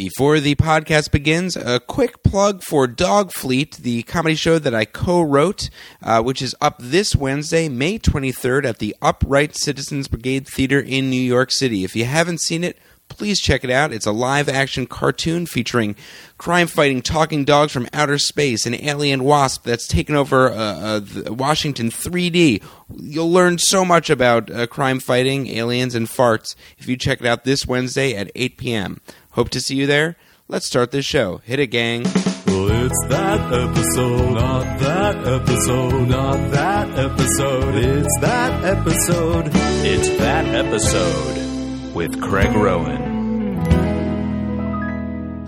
Before the podcast begins, a quick plug for Dog Fleet, the comedy show that I co wrote, uh, which is up this Wednesday, May 23rd, at the Upright Citizens Brigade Theater in New York City. If you haven't seen it, please check it out. It's a live action cartoon featuring crime fighting talking dogs from outer space, an alien wasp that's taken over uh, uh, Washington 3D. You'll learn so much about uh, crime fighting, aliens, and farts if you check it out this Wednesday at 8 p.m. Hope to see you there. Let's start this show. Hit it, gang. Well, it's that episode, not that episode, not that episode. It's that episode. It's that episode with Craig Rowin.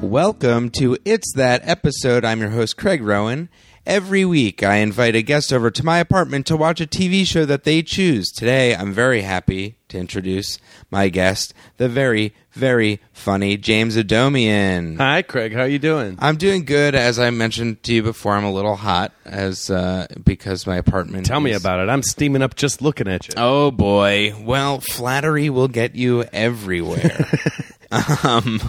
Welcome to It's That Episode. I'm your host, Craig Rowin. Every week, I invite a guest over to my apartment to watch a TV show that they choose. Today, I'm very happy to introduce my guest, the very, very funny James Adomian. Hi, Craig. How are you doing? I'm doing good. As I mentioned to you before, I'm a little hot as uh, because my apartment. Tell me about it. I'm steaming up just looking at you. Oh boy. Well, flattery will get you everywhere. um,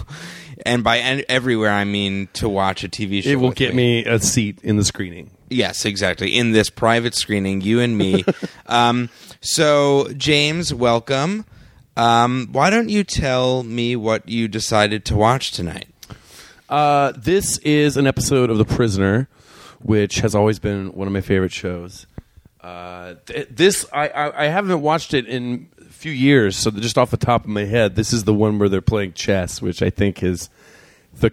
and by en- everywhere, I mean to watch a TV show. it will with get me a seat in the screening. Yes, exactly. In this private screening, you and me. um, so, James, welcome. Um, why don't you tell me what you decided to watch tonight? Uh, this is an episode of The Prisoner, which has always been one of my favorite shows. Uh, th- this I, I I haven't watched it in a few years, so just off the top of my head, this is the one where they're playing chess, which I think is the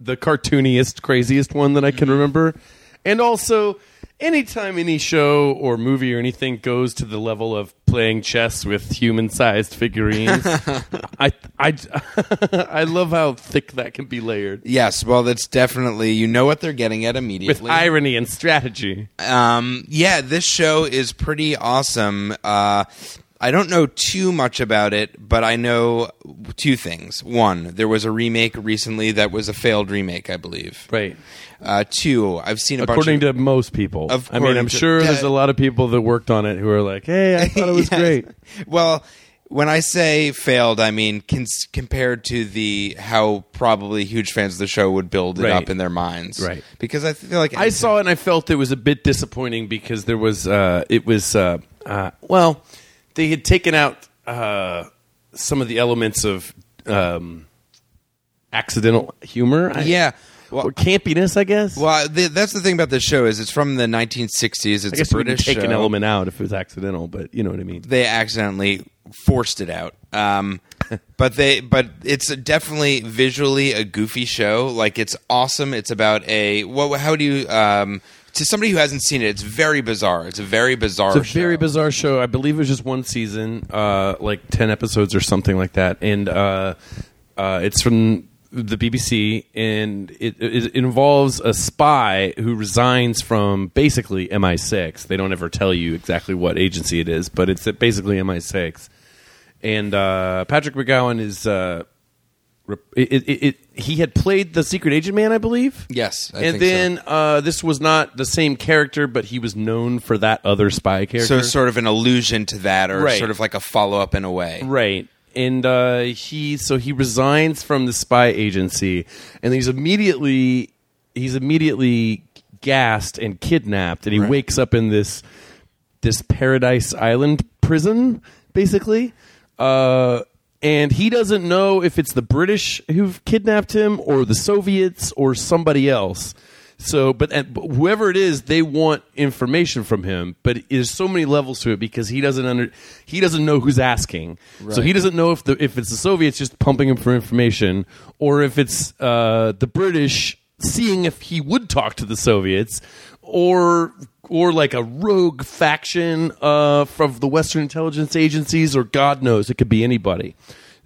the cartooniest, craziest one that I can remember. And also, anytime any show or movie or anything goes to the level of playing chess with human-sized figurines, I I I love how thick that can be layered Yes, well, that's definitely you know what they're getting at with immediately. irony and strategy. Um, yeah, this show is pretty awesome. Uh, I don't know too much about it, but I know two things. One, there was a remake recently that was a failed remake, I believe. Right. Uh, two, I've seen a According bunch to most people. Of I mean, I'm course. sure there's a lot of people that worked on it who are like, "Hey, I thought it was Yes. great." Well, when I say failed, I mean cons- compared to the how probably huge fans of the show would build it Right. up in their minds, Right. Because I feel like I saw it and I felt it was a bit disappointing because there was uh, it was uh, uh, well, they had taken out uh, some of the elements of um, accidental humor. I- yeah. Well, or campiness, I guess. well, the, that's the thing about this show is it's from the 1960s. It's I guess a British take an element out if it was accidental, but you know what I mean. they accidentally forced it out. Um, but they, but it's definitely visually a goofy show. Like it's awesome. It's about a what? How do you? Um, to somebody who hasn't seen it, it's very bizarre. It's a very bizarre. It's a very show. bizarre show. I believe it was just one season, uh, like ten episodes or something like that, and uh, uh, it's from the BBC, and it, it, involves a spy who resigns from basically MI6. They don't ever tell you exactly what agency it is, but it's basically MI6. And uh, Patrick McGoohan is. It, it, it, he had played the secret agent man, I believe. Yes, I and think so. then uh, this was not the same character, but he was known for that other spy character. So it's sort of an allusion to that, or Right. sort of like a follow up in a way. right, and uh, he so he resigns from the spy agency, and he's immediately he's immediately gassed and kidnapped, and he Right. wakes up in this this Paradise Island prison, basically. Uh, and he doesn't know if it's the British who've kidnapped him or the Soviets or somebody else. So, but, and, but whoever it is, they want information from him. But there's so many levels to it because he doesn't under he doesn't know who's asking. So he doesn't know if the if it's the Soviets just pumping him for information or if it's uh, the British seeing if he would talk to the Soviets or or like a rogue faction uh, from the Western intelligence agencies, or God knows, it could be anybody.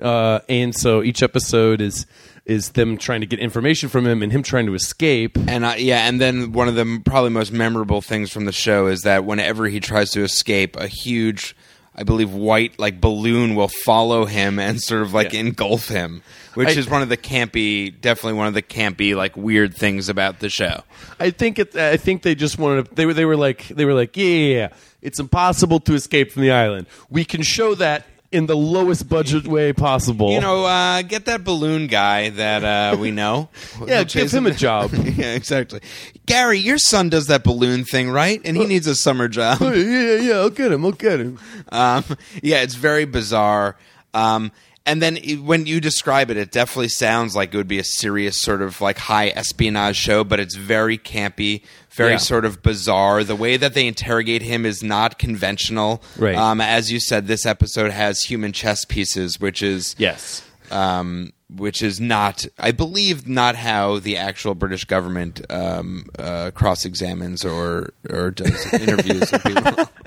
Uh, and so each episode is is them trying to get information from him and him trying to escape. And yeah, and then one of the probably most memorable things from the show is that whenever he tries to escape, a huge, I believe, white like balloon will follow him and sort of like Yeah. engulf him, which I- is one of the campy, definitely one of the campy like weird things about the show. I think it, I think they just wanted to, they were they were like they were like yeah, yeah, yeah it's impossible to escape from the island. We can show that in the lowest budget way possible. You know, uh, get that balloon guy that uh, we know. Yeah, give him a job. yeah, exactly. Gary, your son does that balloon thing, right? And he needs a summer job. yeah, yeah, yeah. I'll get him. I'll get him. Um, yeah, it's very bizarre. Um, and then when you describe it, it definitely sounds like it would be a serious sort of like high espionage show, but it's very campy, very Yeah. sort of bizarre. The way that they interrogate him is not conventional. Right. Um, as you said, this episode has human chess pieces, which is Yes. um, which is not, I believe, not how the actual British government um, uh, cross examines or or does interviews with people.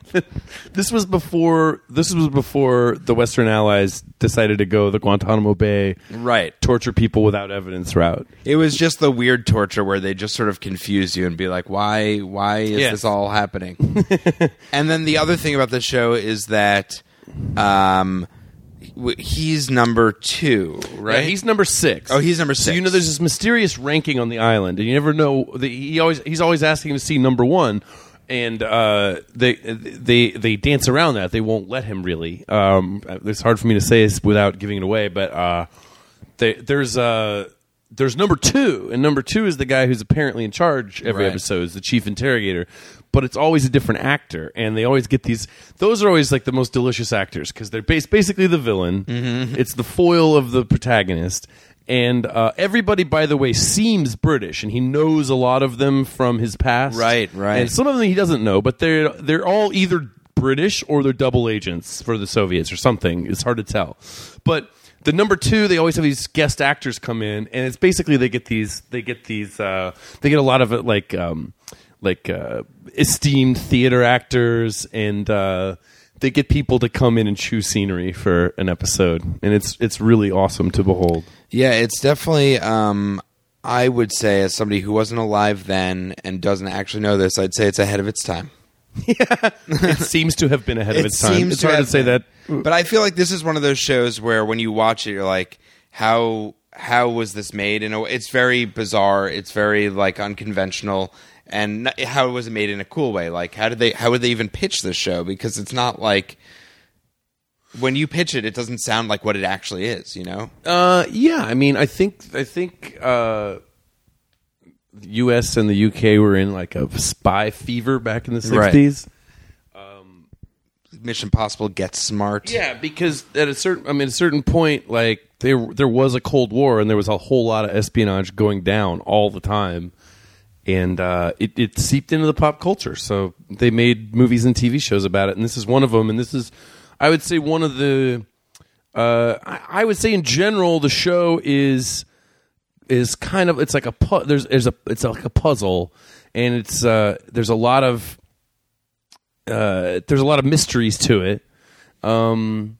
This was before. This was before the Western Allies decided to go the Guantanamo Bay right. torture people without evidence route. It was just the weird torture where they just sort of confuse you and be like, "Why? Why is Yes. this all happening?" and then the other thing about the show is that um, w- he's number two, right? Yeah, he's number six. Oh, he's number So you know, there's this mysterious ranking on the island, and you never know. The, he always he's always asking to see number one, and uh, they they they dance around that. They won't let him really. Um, it's hard for me to say this without giving it away, but uh, they, there's uh, there's number two, and number two is the guy who's apparently in charge every Right. episode, is the chief interrogator. But it's always a different actor, and they always get these. Those are always like the most delicious actors because they're bas- basically the villain. Mm-hmm. It's the foil of the protagonist, and uh, everybody, by the way, seems British, and he knows a lot of them from his past. Right, right. And some of them he doesn't know, but they're they're all either British or they're double agents for the Soviets or something. It's hard to tell, but the number two, they always have these guest actors come in, and it's basically they get these they get these uh, they get a lot of it like um, like uh, esteemed theater actors, and uh, they get people to come in and chew scenery for an episode, and it's it's really awesome to behold. Yeah, it's definitely. Um, I would say, as somebody who wasn't alive then and doesn't actually know this, I'd say it's ahead of its time. Yeah. It seems to have been ahead of It its time. It's to hard to say that. but I feel like this is one of those shows where when you watch it, you're like, how how was this made? And it's very bizarre. It's very like unconventional. And how was it made in a cool way? Like, how did they? How would they even pitch this show? Because it's not like when you pitch it, it doesn't sound like what it actually is. You know? Uh, yeah, I mean, I think I think uh, U.S. and the U.K. were in like a spy fever back in the Right. sixties. Mission Possible gets smart. Yeah, because at a certain, I mean, at a certain point, like there there was a Cold War, and there was a whole lot of espionage going down all the time, and uh, it, it seeped into the pop culture. So they made movies and TV shows about it, and this is one of them. And this is, I would say, one of the. Uh, I, I would say in general, the show is is kind of it's like a pu- there's there's a it's like a puzzle, and it's uh, there's a lot of uh, there's a lot of mysteries to it. Um,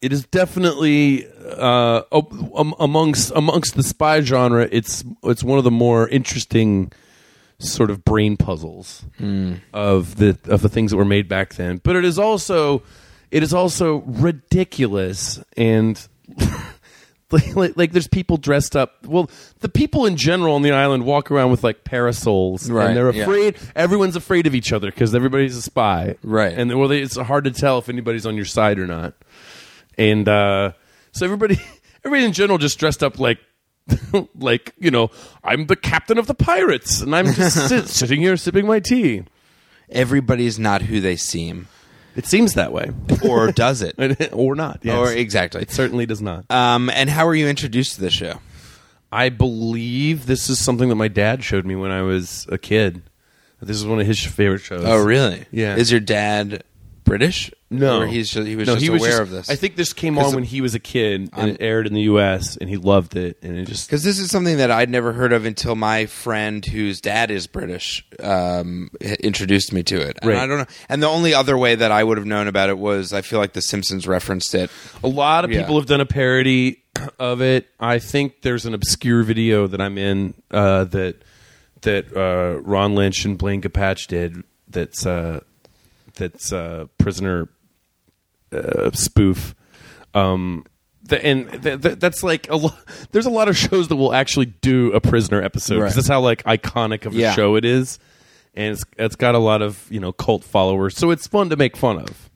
it is definitely um, amongst amongst the spy genre. It's it's one of the more interesting sort of brain puzzles of the of the things that were made back then. But it is also it is also ridiculous and. Like, like, like there's people dressed up. Well, the people in general on the island walk around with like parasols, Right, and they're yeah. afraid. Everyone's afraid of each other because everybody's a spy, Right. And well, they, it's hard to tell if anybody's on your side or not. And uh, so everybody, everybody in general, just dressed up like, like you know, I'm the captain of the pirates, and I'm just sit, sitting here sipping my tea. Everybody's not who they seem, It seems that way, or does it? or not. Yes. Or exactly. it certainly does not. Um, and how were you introduced to the show? I believe this is something that my dad showed me when I was a kid. This is one of his favorite shows. Oh, really? Yeah. Is your dad British? No, or he's just, he was just aware of this. I think this came on when he was a kid, and it aired in the U.S. and he loved it, and it just because this is something that I'd never heard of until my friend, whose dad is British, um, h- introduced me to it. And Right. I don't know. And the only other way that I would have known about it was I feel like The Simpsons referenced it. a lot of Yeah. people have done a parody of it. I think there's an obscure video that I'm in uh, that that uh, Ron Lynch and Blaine Capatch did. That's uh, that's uh, prisoner uh, spoof. Um, the, and th- th- that's like a lo- there's a lot of shows that will actually do a prisoner episode because Right. that's how like iconic of a Yeah. show it is, and it's it's got a lot of you know cult followers, so it's fun to make fun of.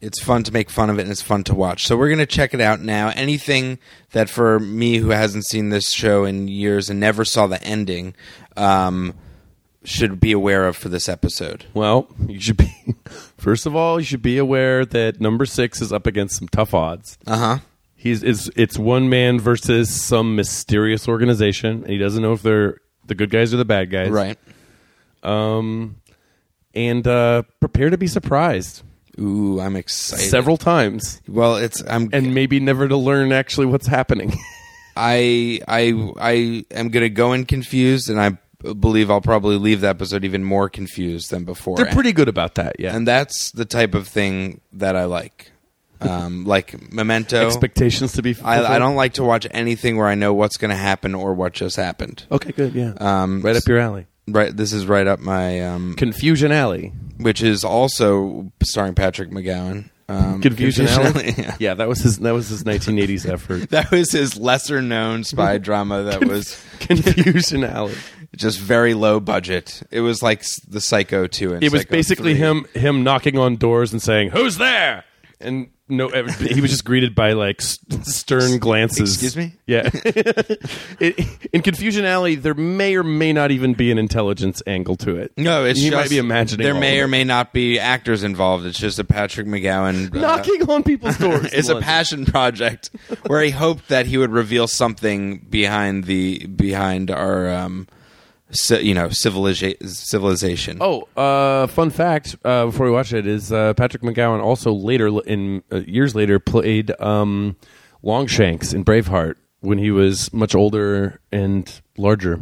It's fun to make fun of it and it's fun to watch. So we're going to check it out now. Anything that for me who hasn't seen this show in years and never saw the ending um, should be aware of for this episode. Well, you should be. First of all, you should be aware that number six is up against some tough odds. Uh huh. He's it's, it's one man versus some mysterious organization, and he doesn't know if they're the good guys or the bad guys. Right. Um, and uh, prepare to be surprised Ooh, I'm excited. several times, Well, it's I'm and maybe never to learn actually what's happening. I I I am going to go in confused, and I believe I'll probably leave the episode even more confused than before. They're pretty good about that. Yeah. and that's the type of thing that I like. Um, like Memento. Expectations to be. I. I don't like to watch anything where I know what's going to happen or what just happened. Okay, good. Yeah. Um, right up your alley. Right, this is right up my, um, Confusion Alley. which is also starring Patrick McGoohan. Um, Confusion, Alley. yeah. yeah, that was his. That was his 1980s effort. That was his lesser known spy drama that was Confusion Alley. Just very low budget. It was like the Psycho 2 and It was Psycho basically 3. him him knocking on doors and saying, "Who's there?" And no, he was just greeted by like stern glances. Excuse me? Yeah. it, in Confusion Alley, there may or may not even be an intelligence angle to it. No, it's you just might be imagining there may or may not be actors involved. It's just a Patrick McGoohan uh, knocking on people's doors. It's a passion project where he hoped that he would reveal something behind the behind our um, you know civiliza- civilization. Oh, uh, fun fact uh, before we watch it is uh, Patrick McGoohan also later in uh, years later played um, Longshanks in Braveheart when he was much older and larger.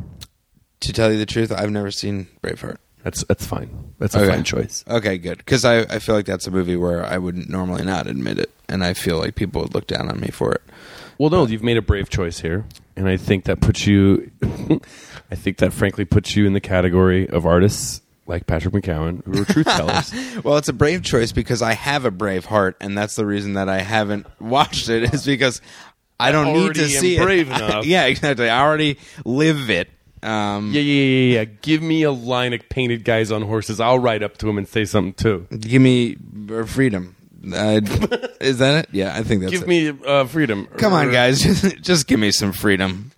To tell you the truth, I've never seen Braveheart. That's that's fine. That's a Okay. fine choice. Okay, good. Because I, I feel like that's a movie where I would normally not admit it, and I feel like people would look down on me for it. Well, no, you've made a brave choice here, and I think that puts you. I think that frankly puts you in the category of artists like Patrick McGoohan who are truth tellers. Well, it's a brave choice because I have a brave heart, and that's the reason that I haven't watched it. Is because I don't need to already am see brave it. enough. yeah, exactly. I already live it. Um, yeah, yeah, yeah, yeah. Give me a line of painted guys on horses. I'll ride up to him and say something too. Give me uh, freedom. Uh, is that it? Yeah, I think that's Give it. me uh, freedom. Come on, guys, just, just give me some freedom.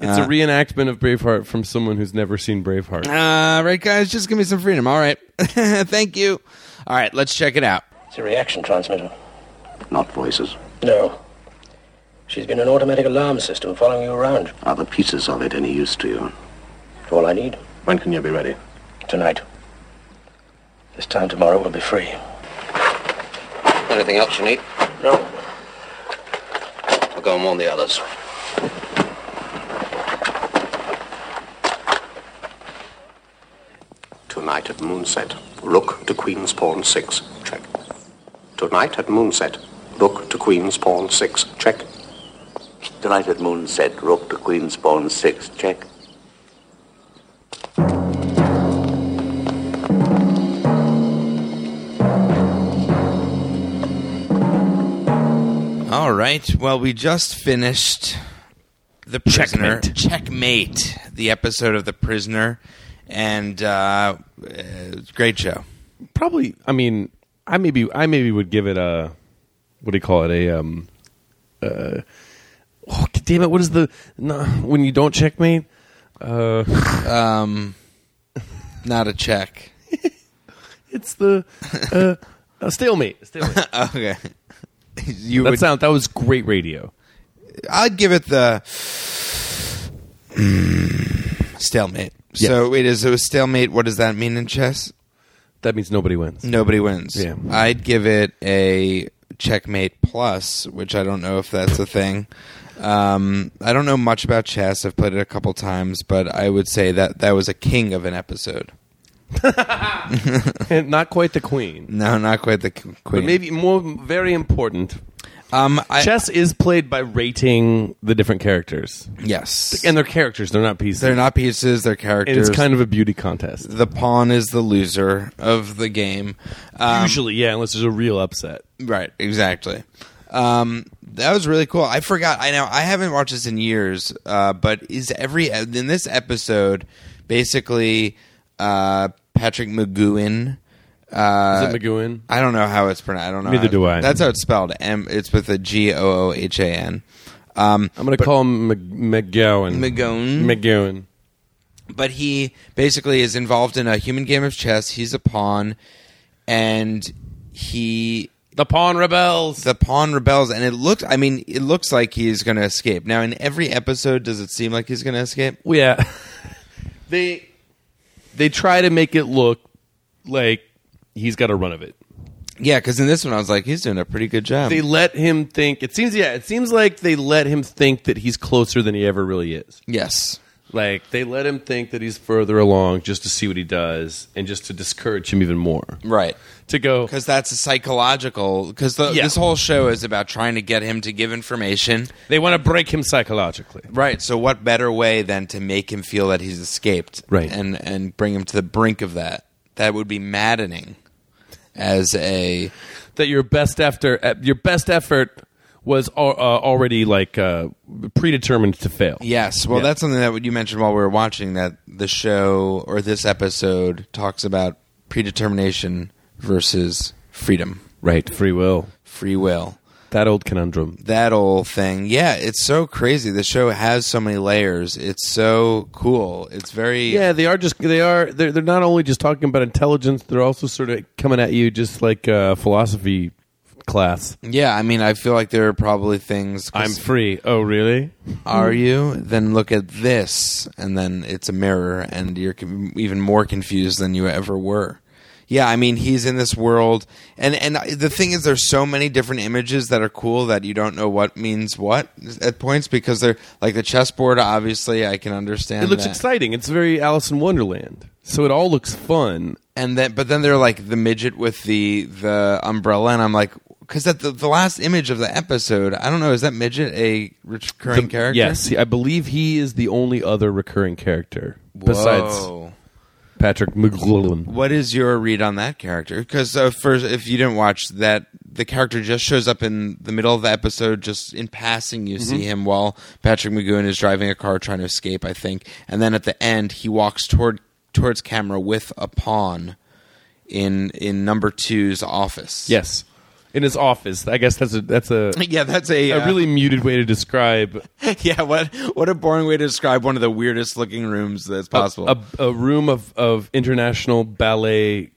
It's a reenactment of Braveheart from someone who's never seen Braveheart. Uh, right, guys, just give me some freedom. All right, thank you. All right, let's check it out. It's a reaction transmitter. Not voices. No. She's been an automatic alarm system following you around. Are the pieces of it any use to you? It's all I need. When can you be ready? Tonight. This time tomorrow we'll be free. Anything else you need? No. I'll go and warn the others. Tonight at moonset, rook to queen's pawn six. Check. Tonight at moonset, rook to queen's pawn six. Check. Tonight at moonset, rook to queen's pawn six. Check. All right. Well, we just finished the prisoner Checkmate. checkmate the episode of the prisoner, and uh, great show. Probably. I mean, I maybe I maybe would give it a what do you call it? A um. Uh, oh, damn it! What is the no, when you don't checkmate? Uh, Um, not a check. it's the uh, a stalemate. Stalemate. Okay. You that would. sound that was great radio. I'd give it the mm, stalemate. So it is a stalemate. What does that mean in chess? That means nobody wins. Nobody wins. Yeah. I'd give it a checkmate plus, which I don't know if that's a thing. Um, I don't know much about chess. I've played it a couple times, but I would say that that was a king of an episode. Not quite the queen, No, not quite the queen. but maybe more very important. Um, I, Chess is played by rating the different characters, yes, and they're characters. They're not pieces. they're not pieces. They're And characters. it's kind of a beauty contest. the pawn is the loser of the game. Um, Usually, yeah, unless there's a real upset. Right, exactly. Um, that was really cool. I forgot. I know I haven't watched this in years, uh, but is every in this episode basically uh, Patrick McGoohan Uh, Is it McGowan? I don't know how it's pronounced. I don't know. Neither how- do I. That's how it's spelled. M. It's with a G O O H A N. Um, I'm going to call him Mc- McGowan. McGowan. McGowan. but he basically is involved in a human game of chess. He's a pawn, and he The Pawn Rebels. the pawn rebels, and it looks. I mean, it looks like he's going to escape. Now, in every episode, does it seem like he's going to escape? Well, yeah. they they try to make it look like he's got a run of it. Yeah, because in this one, I was like, he's doing a pretty good job. They let him think. It seems yeah. It seems like they let him think that he's closer than he ever really is. yes, Like they let him think that he's further along just to see what he does and just to discourage him even more. right. To go Because that's a psychological. Because Yeah. this whole show is about trying to get him to give information. they want to break him psychologically. Right. So, what better way than to make him feel that he's escaped, Right. and and bring him to the brink of that? That would be maddening. As a That your best after uh, your best effort was al- uh, already like uh, predetermined to fail. yes, well, Yeah. that's something that you mentioned while we were watching. That the show or this episode talks about predetermination versus freedom, Right. Free will. free will. That old conundrum. that old thing. Yeah, it's so crazy. The show has so many layers. It's so cool. It's very Yeah, they are just they are they're they're not only just talking about intelligence, they're also sort of coming at you just like a philosophy class. Yeah, I mean, I feel like there are probably things I'm free. Oh, really? Are you? Then look at this, and then it's a mirror, and you're com- even more confused than you ever were. Yeah, I mean, he's in this world, and and the thing is, there's so many different images that are cool that you don't know what means what at points because they're like the chessboard. Obviously, I can understand. It looks that. exciting. It's very Alice in Wonderland. So it all looks fun. and then but then they're like the midget with the the umbrella, and I'm like. Because at the, the last image of the episode, I don't know, is that midget a recurring character? Yes, I believe he is the only other recurring character besides Whoa. Patrick McGoohan. What is your read on that character? Because uh, first, if you didn't watch that, the character just shows up in the middle of the episode, just in passing. You see him while Patrick McGoohan is driving a car trying to escape, I think, and then at the end, he walks toward towards camera with a pawn in in number two's office. Yes, in his office. I guess that's a that's a yeah, that's a, a uh, really muted way to describe yeah. What what a boring way to describe one of the weirdest looking rooms that's possible. a, a room of of international ballet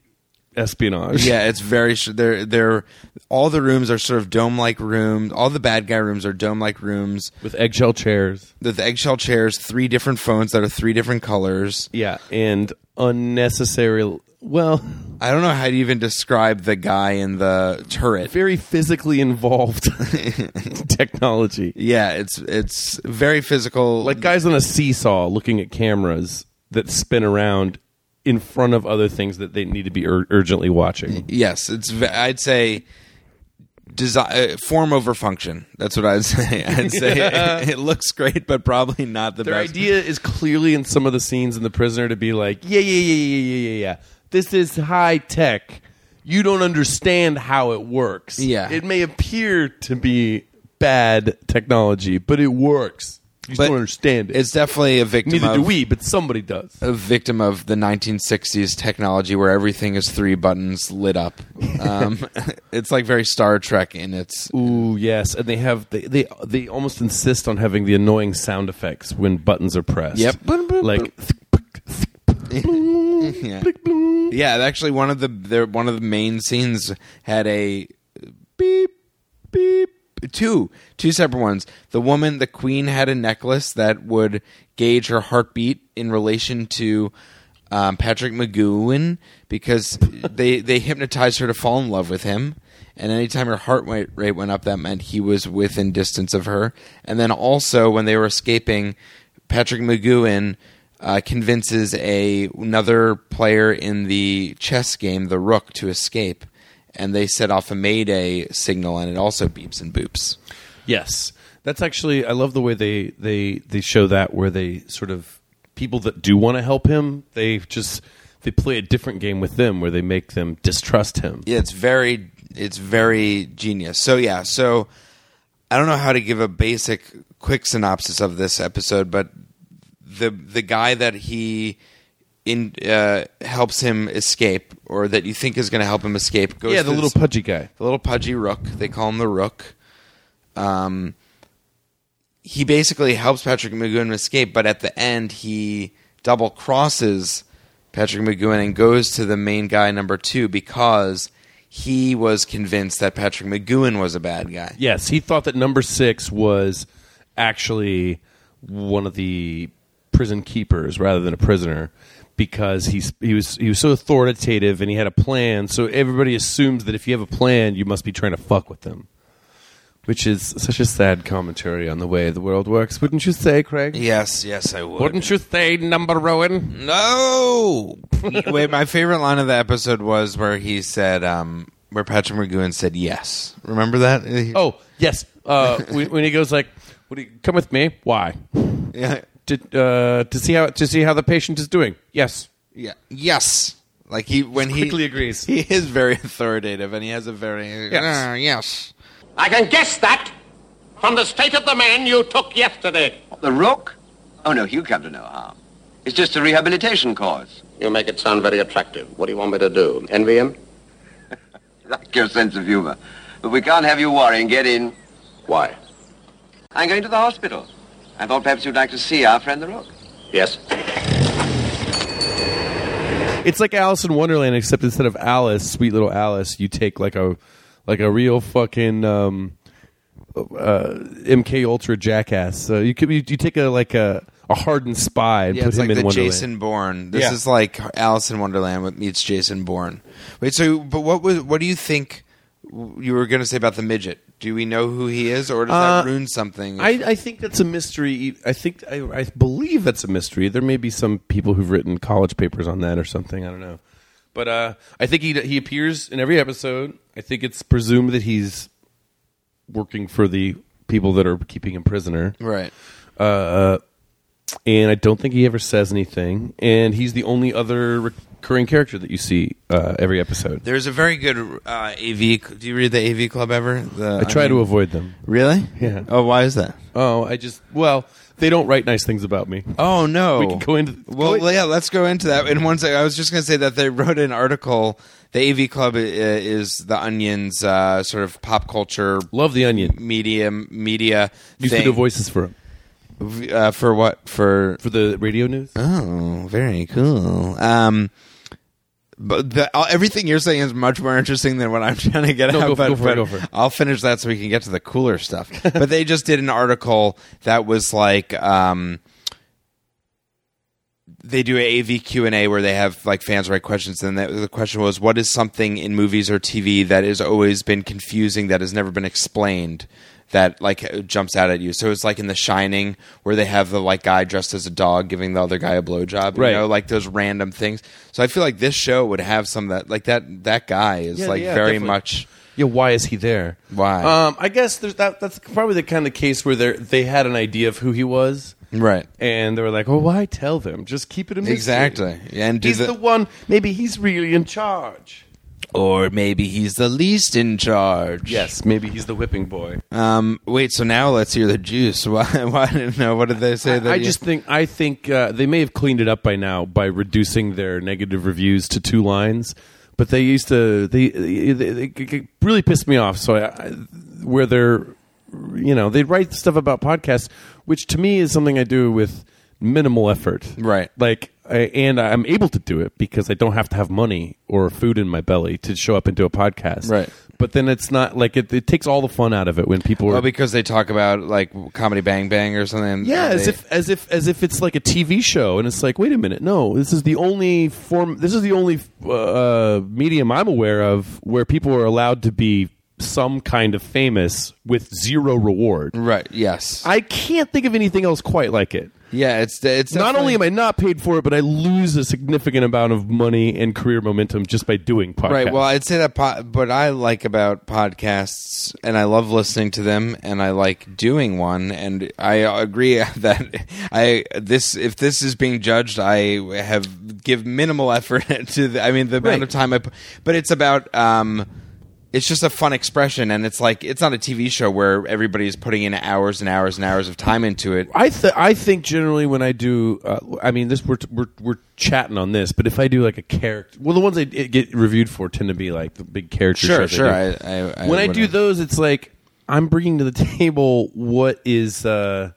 espionage. Yeah, it's very. They're they're all the rooms are sort of dome like rooms. All the bad guy rooms are dome like rooms. with eggshell chairs. The eggshell chairs, three different phones that are three different colors. Yeah, and unnecessary. Well, I don't know how to even describe the guy in the turret. very physically involved technology. Yeah, it's it's very physical. Like guys on a seesaw looking at cameras that spin around in front of other things that they need to be ur- urgently watching. yes, it's. ve- I'd say. Design, uh, form over function. That's what I'd say. I'd say it, it looks great, but probably not the Their best. idea is clearly in some of the scenes in The Prisoner to be like, yeah, yeah, yeah, yeah, yeah, yeah, yeah. This is high tech. You don't understand how it works. Yeah. It may appear to be bad technology, but it works. You But don't understand it. It's definitely a victim. Neither of, do we, but somebody does. a victim of the 1960s technology where everything is three buttons lit up. Um, it's like very Star Trek in its. Ooh, yes, and they have they, they they almost insist on having the annoying sound effects when buttons are pressed. Yep. like Yeah. Yeah, actually, one of the their, one of the main scenes had a beep beep two two separate ones. The woman, the queen, had a necklace that would gauge her heartbeat in relation to um, Patrick McGoohan because they they hypnotized her to fall in love with him. And anytime her heart rate went up, that meant he was within distance of her. And then also, when they were escaping, Patrick McGoohan uh, convinces a another player in the chess game, the rook, to escape, and they set off a mayday signal, and it also beeps and boops. Yes, that's actually I love the way they they they show that where they sort of people that do want to help him they just they play a different game with them where they make them distrust him. Yeah, it's very it's very genius. So yeah, so I don't know how to give a basic quick synopsis of this episode, but the the guy that he in uh, helps him escape, or that you think is going to help him escape. Goes yeah, the to little this- pudgy guy. the little pudgy rook. They call him the rook. Um, he basically helps Patrick McGoohan escape, but at the end he double crosses Patrick McGoohan and goes to the main guy number two because he was convinced that Patrick McGoohan was a bad guy. Yes, he thought that number six was actually one of the prison keepers rather than a prisoner because he's he was he was so authoritative and he had a plan. So everybody assumes that if you have a plan, you must be trying to fuck with them. Which is such a sad commentary on the way the world works, wouldn't you say, Craig? Yes, yes, I would. Wouldn't you say, Number Rowin? No. Wait, my favorite line of the episode was where he said, um, where Patrick McGoohan said yes. Remember that? Oh yes. Uh, when he goes like, "What do you, "Come with me." Why? yeah, To, uh, to see how to see how the patient is doing. Yes. yeah, yes. Like he when he Quickly agrees. He is very authoritative, and he has a very Yes. "Ah, yes. I can guess that from the state of the man you took yesterday. The Rook? Oh, no, he'll come to no harm. It's just a rehabilitation course. You make it sound very attractive. What do you want me to do? Envy him? Like your sense of humor. But we can't have you worrying. Get in. Why? I'm going to the hospital. I thought perhaps you'd like to see our friend the Rook. Yes. It's like Alice in Wonderland, except instead of Alice, sweet little Alice, you take like a like a real fucking um, uh, MK Ultra jackass. So you could you, you take a like a a hardened spy and Yeah, put it's him like in the Wonderland. Jason Bourne. This Yeah. is like Alice in Wonderland with meets Jason Bourne. Wait, so but what was what do you think you were going to say about the midget? Do we know who he is, or does Uh, that ruin something? I, I think that's a mystery. I think I, I believe that's a mystery. There may be some people who've written college papers on that or something. I don't know, but uh, I think he he appears in every episode. I think it's presumed that he's working for the people that are keeping him prisoner. right. Uh, and I don't think he ever says anything. And he's the only other recurring character that you see uh, every episode. There's a very good uh, AV. Do you read the AV Club ever? The, I try to mean- avoid them. Really? Yeah. Oh, why is that? Oh, I just well, they don't write nice things about me. Oh no. We can go into Well, go in- yeah, let's go into that in one second. I was just going to say that they wrote an article. The AV Club is the Onion's uh, sort of pop culture Love the Onion. media media Used to thing. do voices for him uh, for what for for the radio news. Oh, very cool. Um, but the, uh, everything you're saying is much more interesting than what I'm trying to get No, at. go- but, go for it, go for it. I'll finish that so we can get to the cooler stuff. but they just did an article that was like. Um, they do a AV Q and A where they have like fans write questions, and the question was, "What is something in movies or TV that has always been confusing that has never been explained?" That like jumps out at you. So it's like in The Shining, where they have the like guy dressed as a dog giving the other guy a blowjob. Right. You know, like those random things. So I feel like this show would have some of that. Like that that guy is Yeah, like yeah, very definitely. much. Yeah, why is he there? Why? Um, I guess there's that. That's probably the kind of case where they they had an idea of who he was, Right. and they were like, "Oh, why tell them? Just keep it a mystery." Exactly. And do He's the- the one. Maybe he's really in charge. Or maybe he's the least in charge. Yes, maybe he's the whipping boy. Um, wait, so now let's hear the juice. Why? Why didn't know? What did they say? that I you- just think I think uh, they may have cleaned it up by now by reducing their negative reviews to two lines. But they used to they, they, they, it really pissed me off. So I, I, where they're you know they write stuff about podcasts, which to me is something I do with minimal effort. Right. Like I, and I'm able to do it because I don't have to have money or food in my belly to show up into a podcast. Right. But then it's not like it, it takes all the fun out of it when people are well, because they talk about like comedy Bang Bang or something. yeah, as They- if as if as if it's like a TV show, and it's like, wait a minute, no, this is the only form. This is the only uh, medium I'm aware of where people are allowed to be some kind of famous with zero reward. right. Yes. I can't think of anything else quite like it. Yeah. It's it's Not only am I not paid for it, but I lose a significant amount of money and career momentum just by doing podcasts. Right. Well, I'd say that po- what I like about podcasts, and I love listening to them, and I like doing one, and I agree that I this if this is being judged, I have give minimal effort to. The, I mean, the amount Right. of time I, put, but it's about. um it's just a fun expression, and it's like it's not a TV show where everybody's putting in hours and hours and hours of time into it. I th- I think generally when I do, uh, I mean, this we're, we're we're chatting on this, but if I do like a character, well, the ones I get reviewed for tend to be like the big character. Sure, shows sure. I do. I, I, I when I do wouldn't- those, it's like I'm bringing to the table what is. Uh,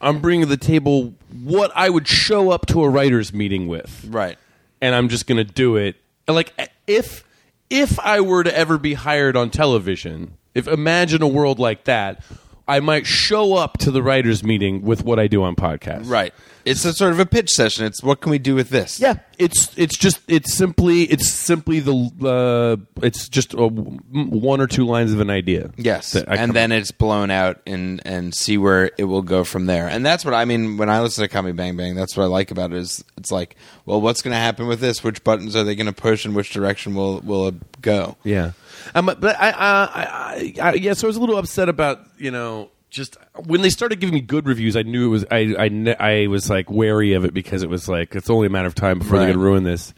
I'm bringing to the table what I would show up to a writers' meeting with, right? and I'm just going to do it. Like if if I were to ever be hired on television, if imagine a world like that, I might show up to the writers' meeting with what I do on podcasts. Right. It's a sort of a pitch session. It's what can we do with this? Yeah, it's it's just it's simply it's simply the uh, it's just a, one or two lines of an idea. Yes, and then it's blown out and and see where it will go from there. And that's what I mean when I listen to Comedy Bang Bang. That's what I like about it. Is it's like, well, what's going to happen with this? Which buttons are they going to push, and which direction will will it go? Yeah, um, but I, I, I, I, yeah. So I was a little upset about you know just when they started giving me good reviews. I knew it was I, I, ne- I was like wary of it because it was like it's only a matter of time before they're Right. going to ruin this.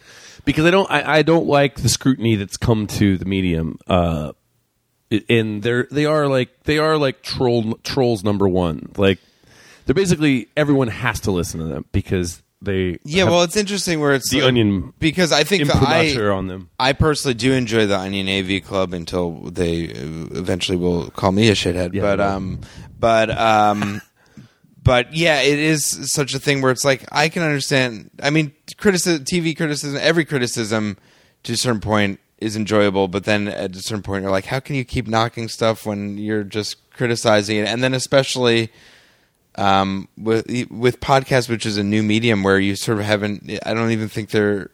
Because I don't, I, I don't like the scrutiny that's come to the medium. Uh, and they're they are like they are like troll trolls number one. Like they're basically everyone has to listen to them because they Yeah, well, it's interesting where it's the like- onion because I think that I on them. I personally do enjoy the Onion AV Club until they eventually will call me a shithead. Yeah, but um, but um, but yeah, it is such a thing where it's like I can understand. I mean, criticism, TV criticism, every criticism to a certain point is enjoyable, but then at a certain point you're like, how can you keep knocking stuff when you're just criticizing it? And then especially um, with with podcasts, which is a new medium where you sort of haven't. I don't even think they're.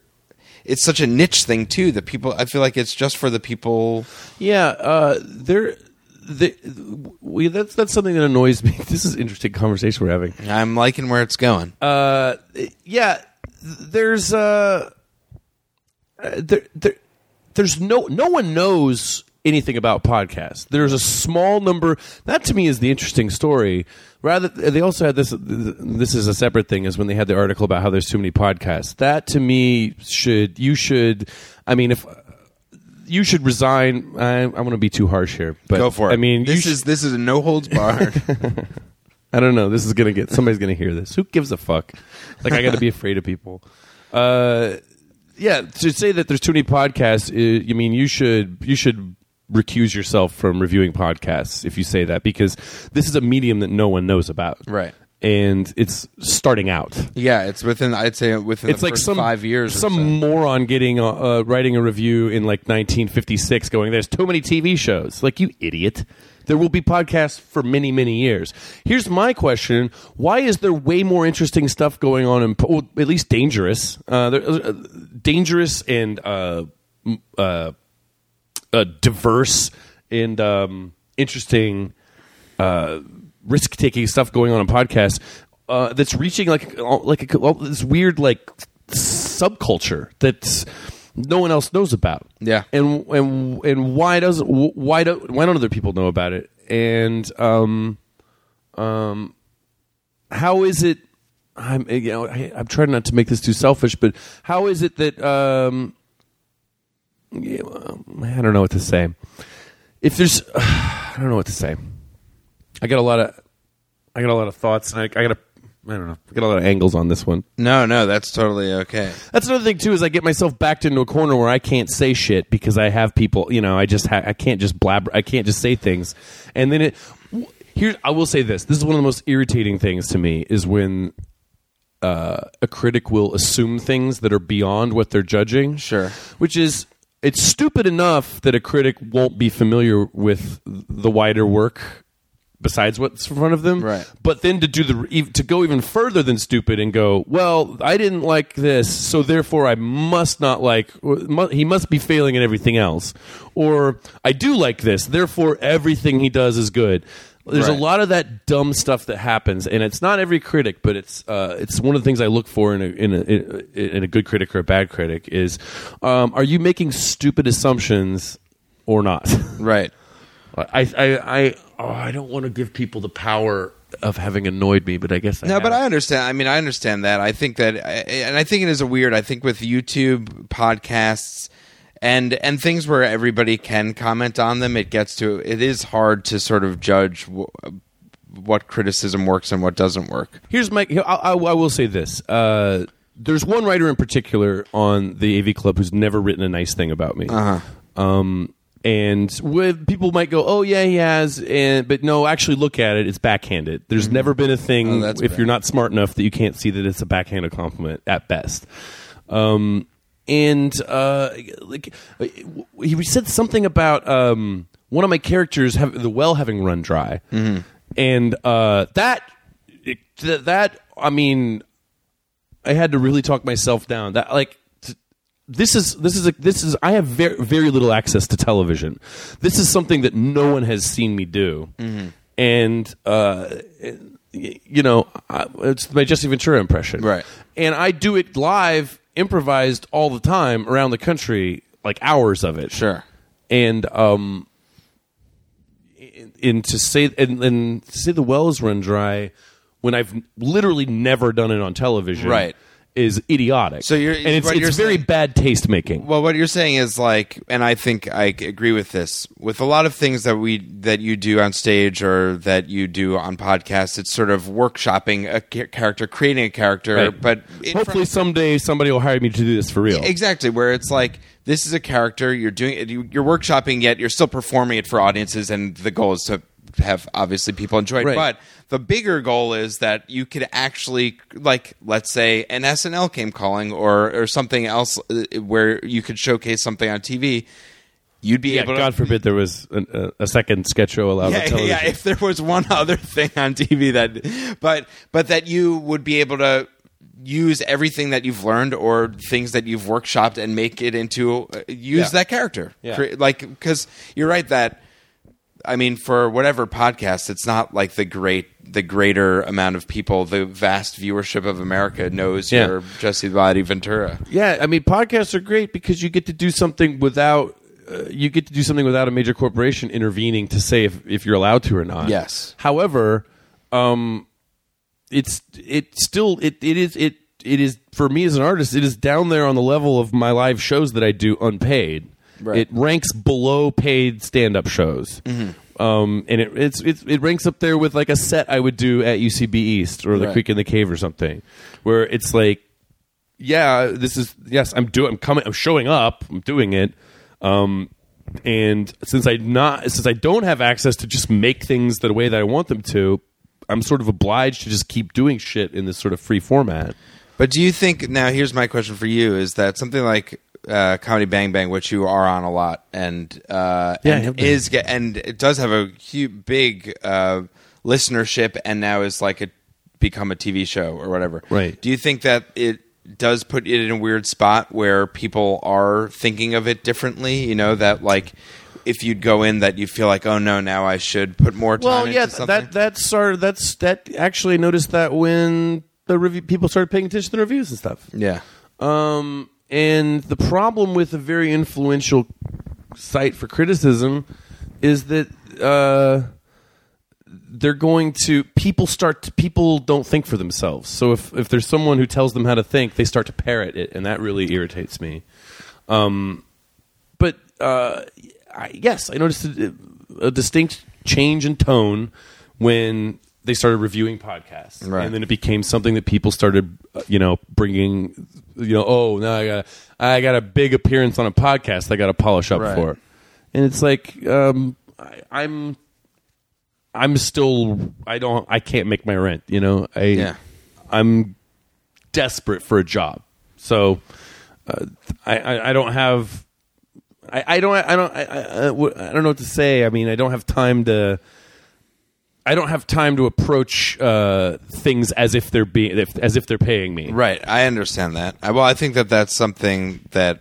It's such a niche thing too that people. I feel like it's just for the people. Yeah, uh, there. The, we, that's that's something that annoys me. This is an interesting conversation we're having. I'm liking where it's going. Uh, yeah, there's uh, uh, there, there, there's no no one knows anything about podcasts. There's a small number. That to me is the interesting story. Rather, they also had this. This is a separate thing. Is when they had the article about how there's too many podcasts. That to me should you should. I mean, if you should resign. I, I want to be too harsh here, but Go for it. I mean, this you is this is a no holds barred. I don't know. This is gonna get somebody's gonna hear this. Who gives a fuck? Like I got to be afraid of people. Uh, yeah, to say that there's too many podcasts, uh, you mean you should you should recuse yourself from reviewing podcasts if you say that because this is a medium that no one knows about, Right. And it's starting out. yeah, it's within. I'd say within It's the like first some five years. or some so. moron getting uh, uh, writing a review in like 1956, going, "There's too many TV shows." Like you idiot. There will be podcasts for many, many years. Here's my question: Why is there way more interesting stuff going on in, well, at least dangerous, uh, there, uh, dangerous and uh, m- uh, uh, diverse and um, interesting uh, risk taking stuff going on in podcasts uh, that's reaching like like a, this weird like subculture that's no one else knows about. Yeah. and and and why doesn't why don't why don't other people know about it? And um um how is it? I'm you know I, I'm trying not to make this too selfish, but how is it that um I don't know what to say. If there's, I don't know what to say. I got a lot of, I got a lot of thoughts. I, I got a, I don't know. I got a lot of angles on this one. No, no, that's totally okay. That's another thing too. Is I get myself backed into a corner where I can't say shit because I have people. You know, I just ha- I can't just blab. I can't just say things. And then it. Here, I will say this. This is one of the most irritating things to me is when uh, a critic will assume things that are beyond what they're judging. Sure. Which is it's stupid enough that a critic won't be familiar with the wider work besides what's in front of them. Right. But then to do the to go even further than stupid and go, well, I didn't like this, so therefore I must not like. He must be failing in everything else, or I do like this, therefore everything he does is good. There's a lot of that dumb stuff that happens, and it's not every critic, but it's uh, it's one of the things I look for in a in a, in a good critic or a bad critic is, um, are you making stupid assumptions or not? Right. I I I oh, I don't want to give people the power of having annoyed me, but I guess I No, but. I understand. I mean, I understand that. I think that, and I think it is a weird. I think with YouTube podcasts, and and things where everybody can comment on them. It gets to it is hard to sort of judge w- what criticism works and what doesn't work. Here's my. I, I, I will say this. Uh, there's one writer in particular on the AV Club who's never written a nice thing about me. Uh-huh. Um, and with people might go, "Oh yeah, he has," and but no, actually look at it. It's backhanded. There's never been a thing Oh, if bad. you're not smart enough that you can't see that it's a backhanded compliment at best. Um, and uh, like he said something about um, one of my characters have the well having run dry, and uh, that it, th- that I mean, I had to really talk myself down. That like t- this is this is a, this is I have very very little access to television. This is something that no one has seen me do, and uh, you know, I, it's my Jesse Ventura impression, Right. And I do it live, improvised all the time around the country, like hours of it, Sure. and um and to say and, and to say the wells run dry when I've literally never done it on television, Right. Is idiotic. So you're- and it's, what you're it's very saying- bad taste making. Well, what you're saying is like, and I think I agree with this. With a lot of things that we that you do on stage or that you do on podcasts, it's sort of workshopping a character, creating a character, Right. but Hopefully, someday somebody will hire me to do this for real. Exactly, where it's like this is a character you're doing it, you're workshopping yet you're still performing it for audiences, and the goal is to have obviously people enjoy it. Right. But the bigger goal is that you could actually like let's say an SNL came calling or or something else uh, where you could showcase something on TV. You'd be Yeah, able to God forbid there was an, a, a second sketch show allowed on yeah, television. yeah, if there was one other thing on TV that, but but that you would be able to use everything that you've learned or things that you've workshopped and make it into uh, use Yeah. that character. Yeah. Like because you're right that I mean for whatever podcast, it's not like the great the greater amount of people, the vast viewership of America knows Yeah. your Jesse the Body Ventura. Yeah, I mean, podcasts are great because you get to do something without. Uh, you get to do something without a major corporation intervening to say if, if you're allowed to or not. Yes. However, um, it's it still it, it is it it is for me as an artist. It is down there on the level of my live shows that I do unpaid. Right. It ranks below paid stand up shows. Um, and it it's, it's it ranks up there with like a set I would do at UCB East or the Right. Creek and the Cave or something, where it's like yeah, this is yes, I'm doing, I'm coming, I'm showing up, I'm doing it. Um, and since I not since I don't have access to just make things the way that I want them to, I'm sort of obliged to just keep doing shit in this sort of free format. But do you think now? Here's my question for you: Is that something like uh, Comedy Bang Bang, which you are on a lot, and uh, Yeah, and is ge- and it does have a huge, big uh, listenership, and now is like a become a TV show or whatever. Right. Do you think that it does put it in a weird spot where people are thinking of it differently? You know that like. If you'd go in, that you feel like, oh no, now I should put more time. Well, yeah, that that's sort of that's that actually noticed that when the review people started paying attention to the reviews and stuff. yeah, Um, and the problem with a very influential site for criticism is that uh, they're going to people start to, people don't think for themselves. So if if there's someone who tells them how to think, they start to parrot it, and that really irritates me. Um, but uh, I, yes, I noticed a, a distinct change in tone when they started reviewing podcasts, Right. and then it became something that people started, uh, you know, bringing, you know, oh, now I got I got a big appearance on a podcast I got to polish up Right. for, and it's like um, I, I'm. I'm still I don't I can't make my rent, you know. I Yeah. I'm desperate for a job. So uh, I, I I don't have I, I don't I don't I, I, I don't know what to say. I mean, I don't have time to I don't have time to approach uh, things as if they're being if, as if they're paying me. Right, I understand that. I, well, I think that that's something that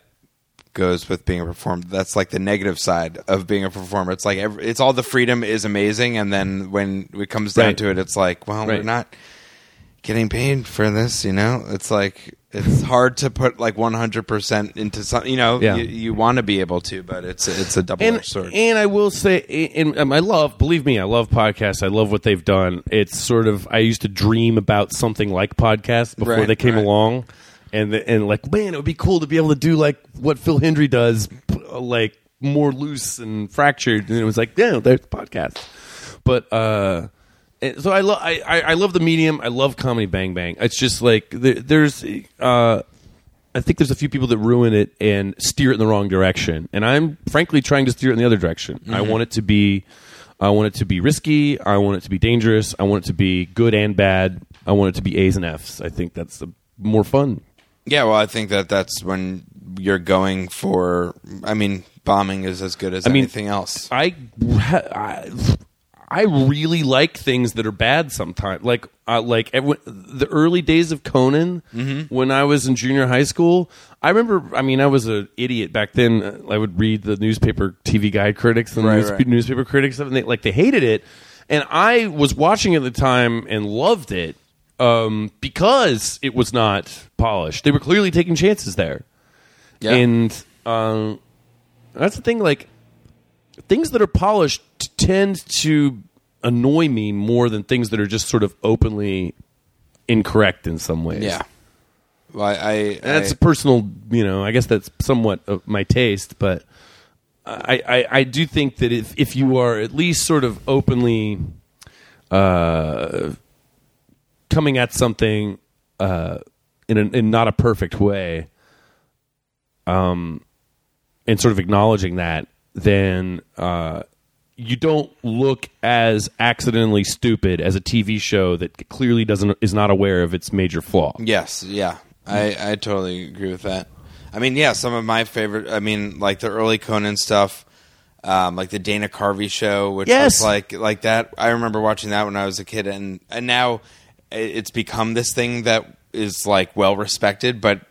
goes with being a performer. That's like the negative side of being a performer. It's like every, it's all the freedom is amazing, and then when it comes down Right. to it, it's like, well, we're not getting paid for this. You know, it's like it's hard to put like one hundred percent into something. You know, Yeah. you, you want to be able to, but it's it's a double and edged sword. and I will say, and, and I love, believe me, I love podcasts. I love what they've done. It's sort of I used to dream about something like podcasts before Right, they came right. along, and the, and like man, it would be cool to be able to do like what Phil Hendrie does, like more loose and fractured. And it was like, yeah, there's the podcast. But uh, and so I love I, I I love the medium. I love comedy Bang Bang. It's just like there, there's uh. I think there's a few people that ruin it and steer it in the wrong direction. And I'm frankly trying to steer it in the other direction. I want it to be I want it to be risky, I want it to be dangerous, I want it to be good and bad. I want it to be A's and F's. I think that's the more fun. Yeah, well, I think that that's when you're going for. I mean, bombing is as good as I mean, anything else. I, I I really like things that are bad sometimes. Like uh, like every, the early days of Conan Mm-hmm. when I was in junior high school. I remember. I mean, I was an idiot back then. Uh, I would read the newspaper TV guide critics and Right, news- right. newspaper critics and they like they hated it. And I was watching at the time and loved it um, because it was not polished. They were clearly taking chances there. Yeah. And um, that's the thing. Like things that are polished tend to annoy me more than things that are just sort of openly incorrect in some ways. yeah. Well, I. I And that's I- a personal, you know. I guess that's somewhat of my taste, but I, I, I do think that if if you are at least sort of openly uh, coming at something uh, in a, in not a perfect way, um, and sort of acknowledging that, then uh, you don't look as accidentally stupid as a TV show that clearly doesn't is not aware of its major flaw. Yes, yeah, I I totally agree with that. I mean, yeah, some of my favorite. I mean, like the early Conan stuff, um, like the Dana Carvey show, which Yes. was like like that. I remember watching that when I was a kid, and and now it's become this thing that is like well respected, but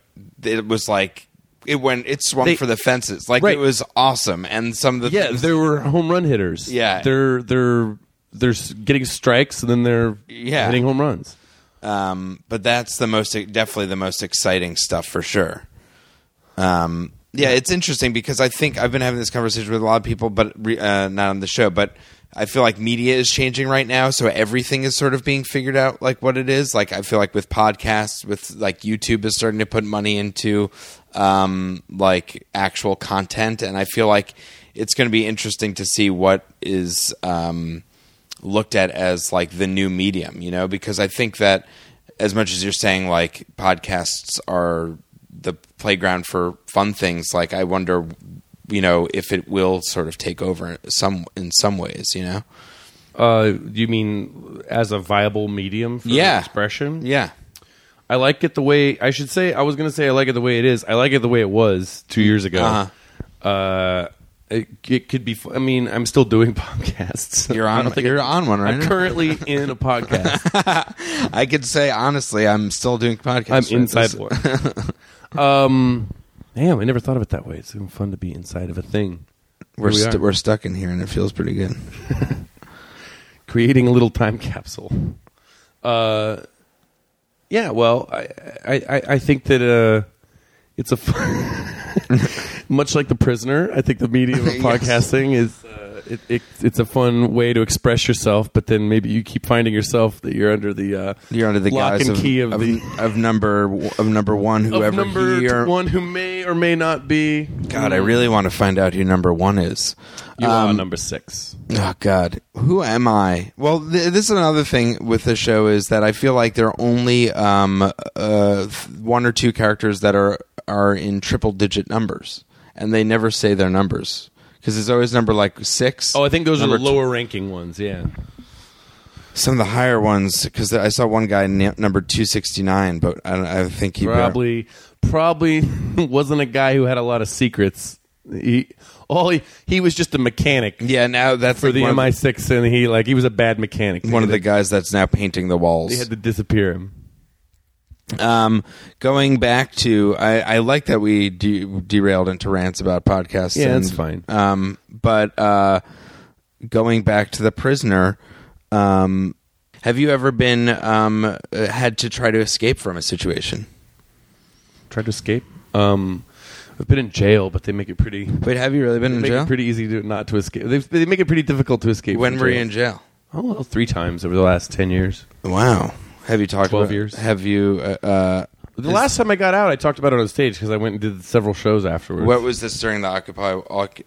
it was like. It went. It swung They- for the fences. Like Right. it was awesome, and some of the Yeah, things- there were home run hitters. Yeah. they're they're they're getting strikes and then they're Yeah. hitting home runs. Um, but that's the most definitely the most exciting stuff for sure. Um, yeah, it's interesting because I think I've been having this conversation with a lot of people, but re, uh, not on the show. But I feel like media is changing right now, so everything is sort of being figured out, like what it is. Like I feel like with podcasts, with like YouTube is starting to put money into um, like actual content, and I feel like it's going to be interesting to see what is. Um, looked at as like the new medium, you know, because I think that as much as you're saying like podcasts are the playground for fun things, like I wonder, you know, if it will sort of take over some in some ways, you know. Uh, you mean as a viable medium for Yeah. expression? Yeah. I like it the way I should say. I was going to say I like it the way it is. I like it the way it was two years ago. Uh-huh. Uh, it, it could be. I mean, I'm still doing podcasts. You're I on. don't think You're on one right I'm now. currently in a podcast. I could say honestly, I'm still doing podcasts. I'm inside one. um, damn, I never thought of it that way. It's fun to be inside of a thing. We're we st- we're stuck in here, and it feels pretty good. creating a little time capsule. Uh, yeah. Well, I I, I- think that uh, it's a fun, much like the prisoner. I think the medium of Yes. podcasting is. Uh, it, it, it's a fun way to express yourself, but then maybe you keep finding yourself that you're under the uh, You're under the lock guise and of, key of, of, the of number of number one, of whoever number he or one who may or may not be. God, I really want to find out who number one is. You are Um, number six. Oh God, who am I? Well, th- this is another thing with the show is that I feel like there are only um, uh, one or two characters that are are in triple digit numbers, and they never say their numbers because it's always number like six. Oh, I think those are number the lower ranking ones. Yeah. Some of the higher ones because I saw one guy na- number two sixty nine, but I, don't, I think he probably probably wasn't a guy who had a lot of secrets. He all he, he was just a mechanic yeah. Now that's for like the one, MI6, and he like he was a bad mechanic. one of the guys that's now painting the walls. they had to disappear him. Um, going back to, I, I like that we de- derailed into rants about podcasts. Yeah, and, that's fine. Um, but uh, going back to the prisoner, um, have you ever been um, had to try to escape from a situation? Tried to escape. Um, I've been in jail, but they make it pretty. Wait, have you really been They in make jail? it pretty easy to not to escape. They, they make it pretty difficult to escape. when from were you in jail? Oh, well, three times over the last ten years. Wow. Have you talked 12 about- years. Have you? Uh, uh, The last time I got out, I talked about it on stage because I went and did several shows afterwards. What was this during the Occupy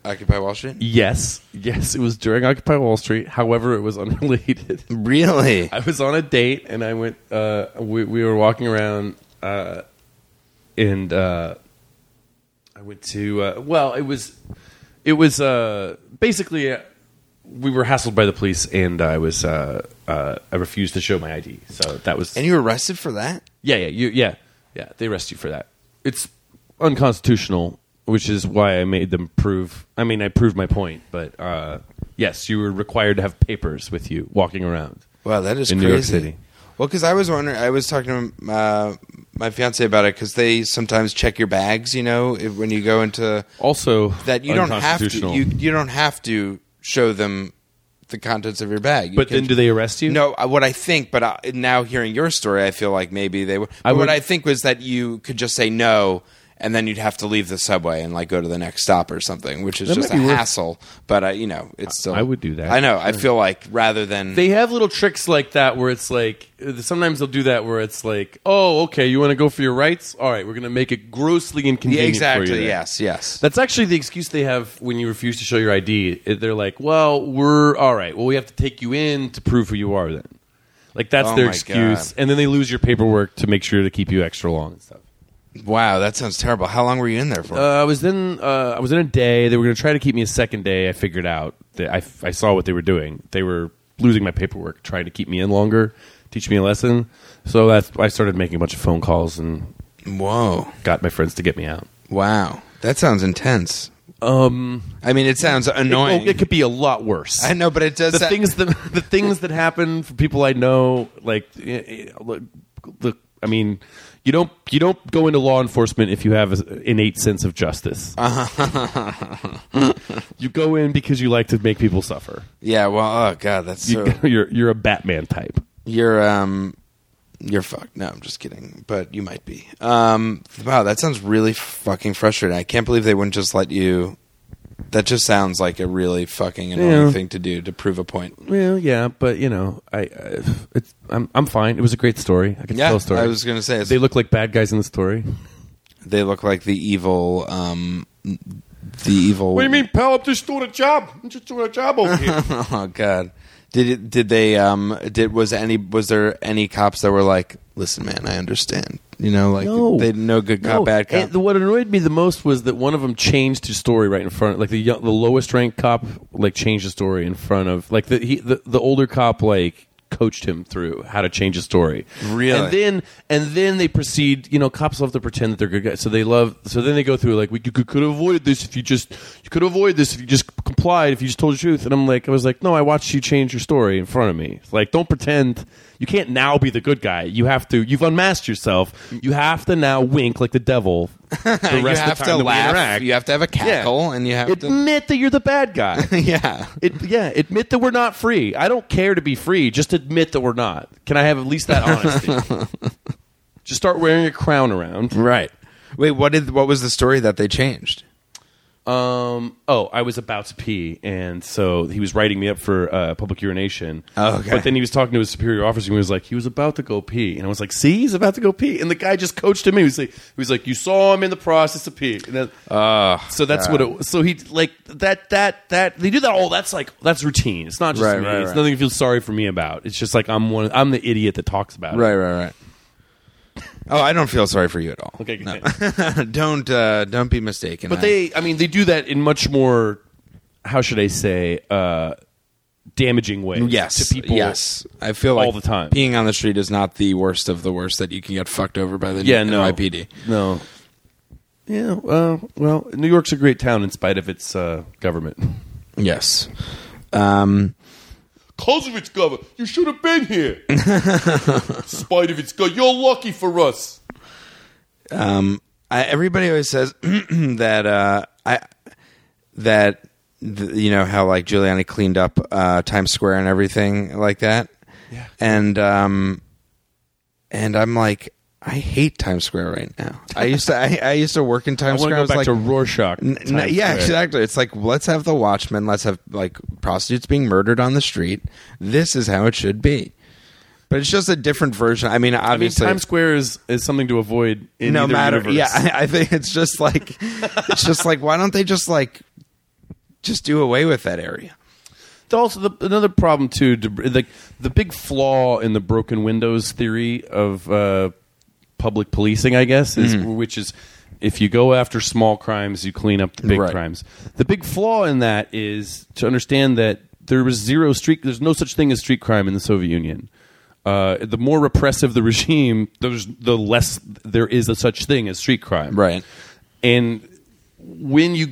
Occupy Wall Street? Yes, yes, it was during Occupy Wall Street. However, it was unrelated. Really? I was on a date and I went. Uh, we, we were walking around, uh, and uh, I went to. Uh, well, it was, it was uh, basically uh, we were hassled by the police, and I was uh, uh, I refused to show my ID. So that was. And you were arrested for that? yeah, yeah, you, yeah, yeah. They arrest you for that. It's unconstitutional, which is why I made them prove. I mean, I proved my point, but uh, yes, you were required to have papers with you walking around. Wow, that is In crazy. New York City. Well, because I was wondering, I was talking to uh, my fiance about it because they sometimes check your bags. You know, if, when you go into Also, that, you don't have to. unconstitutional. You you don't have to show them the contents of your bag. You But can- then, do they arrest you? No, uh, what I think, but uh, now hearing your story, I feel like maybe they would. I But what would- I think was that you could just say no, and then you'd have to leave the subway and like go to the next stop or something, which is That just a might be worth- hassle. But uh, you know, it's still. I would do that. I know. I feel like rather than They have little tricks like that where it's like sometimes they'll do that where it's like, oh, okay, you want to go for your rights? All right, we're going to make it grossly yeah, inconvenient. for exactly. you then. Yes, yes. That's actually the excuse they have when you refuse to show your ID. It- They're like, well, we're all right. Well, we have to take you in to prove who you are. Then, like that's Oh their my excuse, God. and then they lose your paperwork to make sure to keep you extra long and stuff. Wow, that sounds terrible. How long were you in there for? Uh, I was in. Uh, I was in a day. They were going to try to keep me a second day. I figured out that I, I saw what they were doing. They were losing my paperwork, trying to keep me in longer, teach me a lesson. So that's I started making a bunch of phone calls and Whoa! got my friends to get me out. Wow, that sounds intense. Um, I mean, it sounds annoying. oh, it could be a lot worse. I know, but it does. the things that the things that happen for people I know, like, look, I mean, you don't you don't go into law enforcement if you have an innate sense of justice. you go in because you like to make people suffer. yeah. Well, oh god, that's You, so. you're you're a Batman type. You're um, you're fucked. No, I'm just kidding. But you might be. Um, wow, that sounds really fucking frustrating. I can't believe they wouldn't just let you. That just sounds like a really fucking annoying Yeah. thing to do to prove a point. Well, yeah, but you know, I, I it's I'm I'm fine. It was a great story. I could Yeah, tell a story. I was gonna say it's- they look like bad guys in the story. They look like the evil. Um, the evil. What do you mean, pal? I'm just doing a job. I'm just doing a job over here. Oh God! Did it? Did they? Um, did was any? Was there any cops that were like, "Listen, man, I understand." You know, like No. they no good cop, No, bad cop. and what annoyed me the most was that one of them changed his story right in front. Like the young, the lowest ranked cop, like changed the story in front of like the he, the, the older cop like coached him through how to change a story. Really? and then and then they proceed. You know, cops love to pretend that they're good guys, so they love. So then they go through like, we, you could, could have avoided this if you just you could avoid this if you just complied if you just told the truth. And I'm like, I was like, no, I watched you change your story in front of me. Like, don't pretend. You can't now be the good guy. You have to. You've unmasked yourself. You have to now wink like the devil. The you rest have of the time to that we laugh. interact. You have to have a cackle, and you have to. admit that you're the bad guy. yeah. It, yeah, admit that we're not free. I don't care to be free. Just admit that we're not. Can I have at least that honesty? just start wearing a crown around. Right. Wait. What did? What was the story that they changed? Um. Oh, I was about to pee, and so he was writing me up for uh, public urination. Oh, okay. But then he was talking to his superior officer, and he was like, he was about to go pee, and I was like, see, he's about to go pee, and the guy just coached him. He was like, he was like, you saw him in the process of pee. And then, that, so that's what it. was. So he like that that that they do that. all. that's like that's routine. It's not just Right, me. right, it's right. nothing to feel sorry for me about. It's just like I'm one. I'm the idiot that talks about it. Right. Right. Right. Oh, I don't feel sorry for you at all. Okay, good. No. don't uh, don't be mistaken. But I- they, I mean, they do that in much more. How should I say? uh Damaging ways. Yes, to people. Yes, I feel like all the time. Peeing on the street is not the worst of the worst that you can get fucked over by the Yeah, no. NYPD. No. Yeah. Well, well, New York's a great town in spite of its uh, government. Yes. Um, Cause of its government, you should have been here. in spite of its government, you're lucky for us. um, I, everybody always says that uh, I that th- you know how like Giuliani cleaned up uh, Times Square and everything like that. Yeah. And um, and I'm like, I hate Times Square right now. I used to I, I used to work in Times to Square. I was back like, to Rorschach. N- yeah, Square. exactly. It's like let's have the Watchmen. Let's have like prostitutes being murdered on the street. This is how it should be. but it's just a different version. I mean, I mean, obviously, Times Square is, is something to avoid in no matter. universe. Yeah, I, I think it's just like it's just like why don't they just like just do away with that area? also the, another problem too to- the the big flaw in the broken windows theory of uh, public policing i guess is Mm-hmm. which is if you go after small crimes you clean up the big Right. crimes the big flaw in that is to understand that there was zero street there's no such thing as street crime in the soviet union uh, the more repressive the regime there's the less there is a such thing as street crime Right. and when you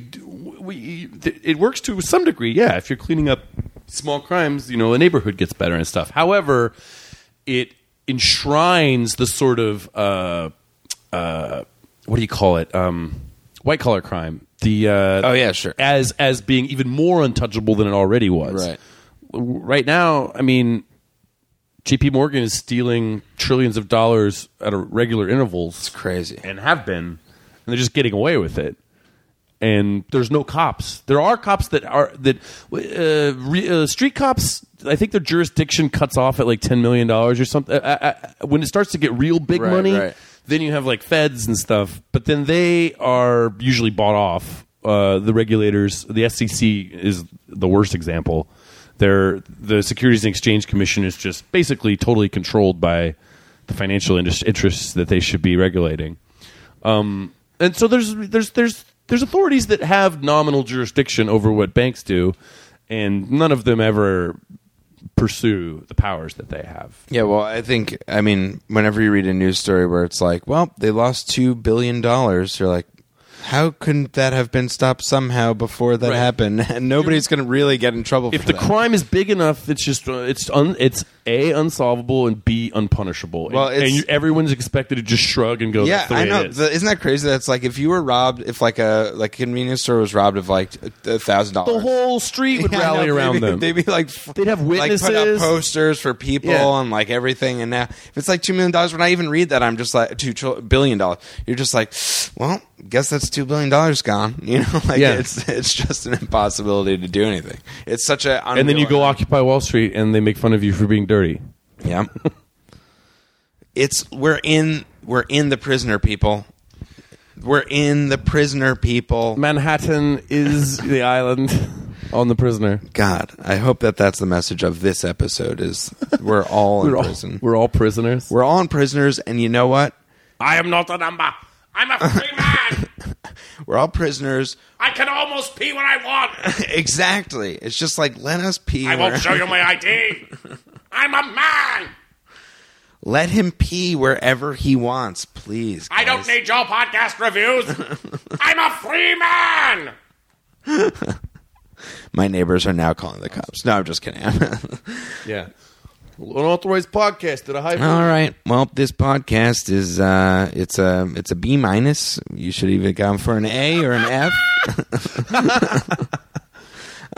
we, it works to some degree yeah if you're cleaning up small crimes you know a neighborhood gets better and stuff however it enshrines the sort of uh, uh, what do you call it um, white collar crime the uh, Oh, yeah, sure. as as being even more untouchable than it already was Right. right now i mean JP Morgan is stealing trillions of dollars at a regular intervals It's crazy. and have been, and they're just getting away with it. And there's no cops. There are cops that are that uh, re, uh, street cops. I think their jurisdiction cuts off at like ten million dollars or something. Uh, uh, when it starts to get real big Right, money, right. then you have like feds and stuff. But then they are usually bought off. Uh, the regulators, the SEC is the worst example. They're, the Securities and Exchange Commission is just basically totally controlled by the financial interests that they should be regulating. Um, and so there's there's there's there's authorities that have nominal jurisdiction over what banks do, and none of them ever pursue the powers that they have. Yeah, well, I think I mean, whenever you read a news story where it's like, well, they lost two billion dollars, you're like, how couldn't that have been stopped somehow before that Right. happened? And nobody's going to really get in trouble If for the that. crime is big enough, it's just uh, it's un, it's a unsolvable and b unpunishable. Well, and, and you, everyone's expected to just shrug and go. yeah, That's the way I know. It is. The- isn't that crazy? That's like if you were robbed, if like a like a convenience store was robbed of like a thousand dollars, the whole street would Yeah, I rally know, around they'd be, them. They'd be like, f- They'd have like put up posters for people Yeah. and like everything. And now, if it's like two million dollars, when I even read that, I'm just like two billion dollars. You're just like, well, guess that's two billion dollars gone. You know, like Yeah. it's it's just an impossibility to do anything. It's such a and then you go occupy Wall Street, and they make fun of you for being dirty. Yeah, it's we're in we're in the prisoner people. We're in the prisoner people. Manhattan is the island on the prisoner. God, I hope that that's the message of this episode. Is we're all in We're all, prison. we're all prisoners. We're all in prisoners, and you know what? I am not a number. I'm a. We're all prisoners. I can almost pee when I want. exactly. It's just like let us pee. I won't show you my ID. I'm a man. Let him pee wherever he wants, please. I don't need your podcast reviews. I'm a free man. My neighbors are now calling the cops. No, I'm just kidding. yeah. Unauthorized podcast at a high. all right. Well, this podcast is uh, it's a it's a B minus. You should either go for an A or an F.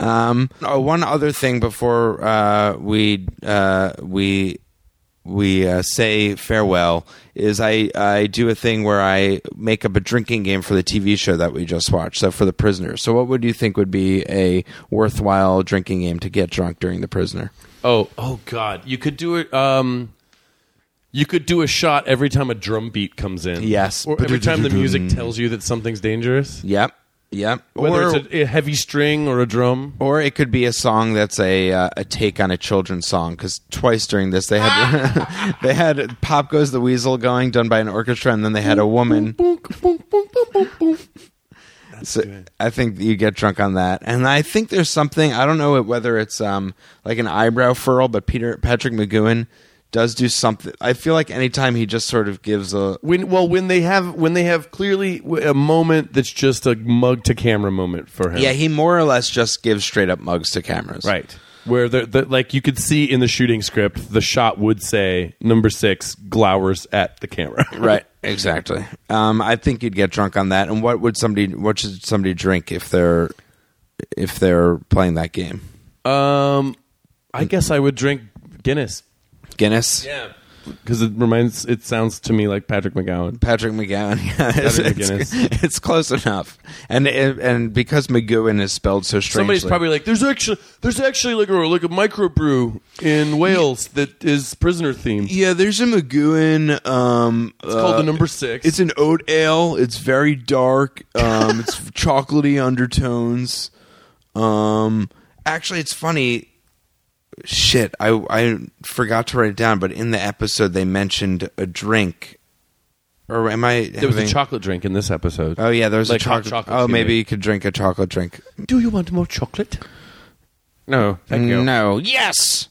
um, oh, one other thing before uh, we uh, we we uh, say farewell is I, I do a thing where I make up a drinking game for the TV show that we just watched. So for the prisoner. So what would you think would be a worthwhile drinking game to get drunk during the prisoner? Oh, oh God! You could do it. Um, you could do a shot every time a drum beat comes in. Yes. or every time the music tells you that something's dangerous. Yep. Yep. Whether or, it's a, a heavy string or a drum. or it could be a song that's a uh, a take on a children's song because twice during this they had they had "Pop Goes the Weasel" going done by an orchestra and then they had a woman. So I think you get drunk on that, and I think there's something I don't know whether it's um like an eyebrow furl, but Peter Patrick McGoohan does do something. I feel like anytime he just sort of gives a When well, when they have when they have clearly a moment that's just a mug to camera moment for him. yeah, he more or less just gives straight up mugs to cameras. right. Where the, the like you could see in the shooting script, the shot would say number six glowers at the camera. Right, exactly. Um, I think you'd get drunk on that. And what would somebody? What should somebody drink if they're if they're playing that game? Um, I guess I would drink Guinness. Guinness. Yeah. Because it reminds. It sounds to me like Patrick McGoohan. Patrick McGoohan. Yeah, it's, Patrick it's- McGinnis. it's close enough, and and because McGoohan is spelled so strangely, Somebody's probably like, "There's actually there's actually like a like a microbrew in Wales that is prisoner themed. yeah. There's a McGowan. Um, It's called the number six. It's an oat ale. It's very dark. Um, it's chocolatey undertones. Um, actually, it's funny. Shit, I I forgot to write it down, but in the episode they mentioned a drink. Or am I? there was a chocolate drink in this episode. Oh yeah, there was Like a chocolate. chocolate, oh, maybe you could drink a chocolate drink. Do you want more chocolate? No, thank you. No. Yes.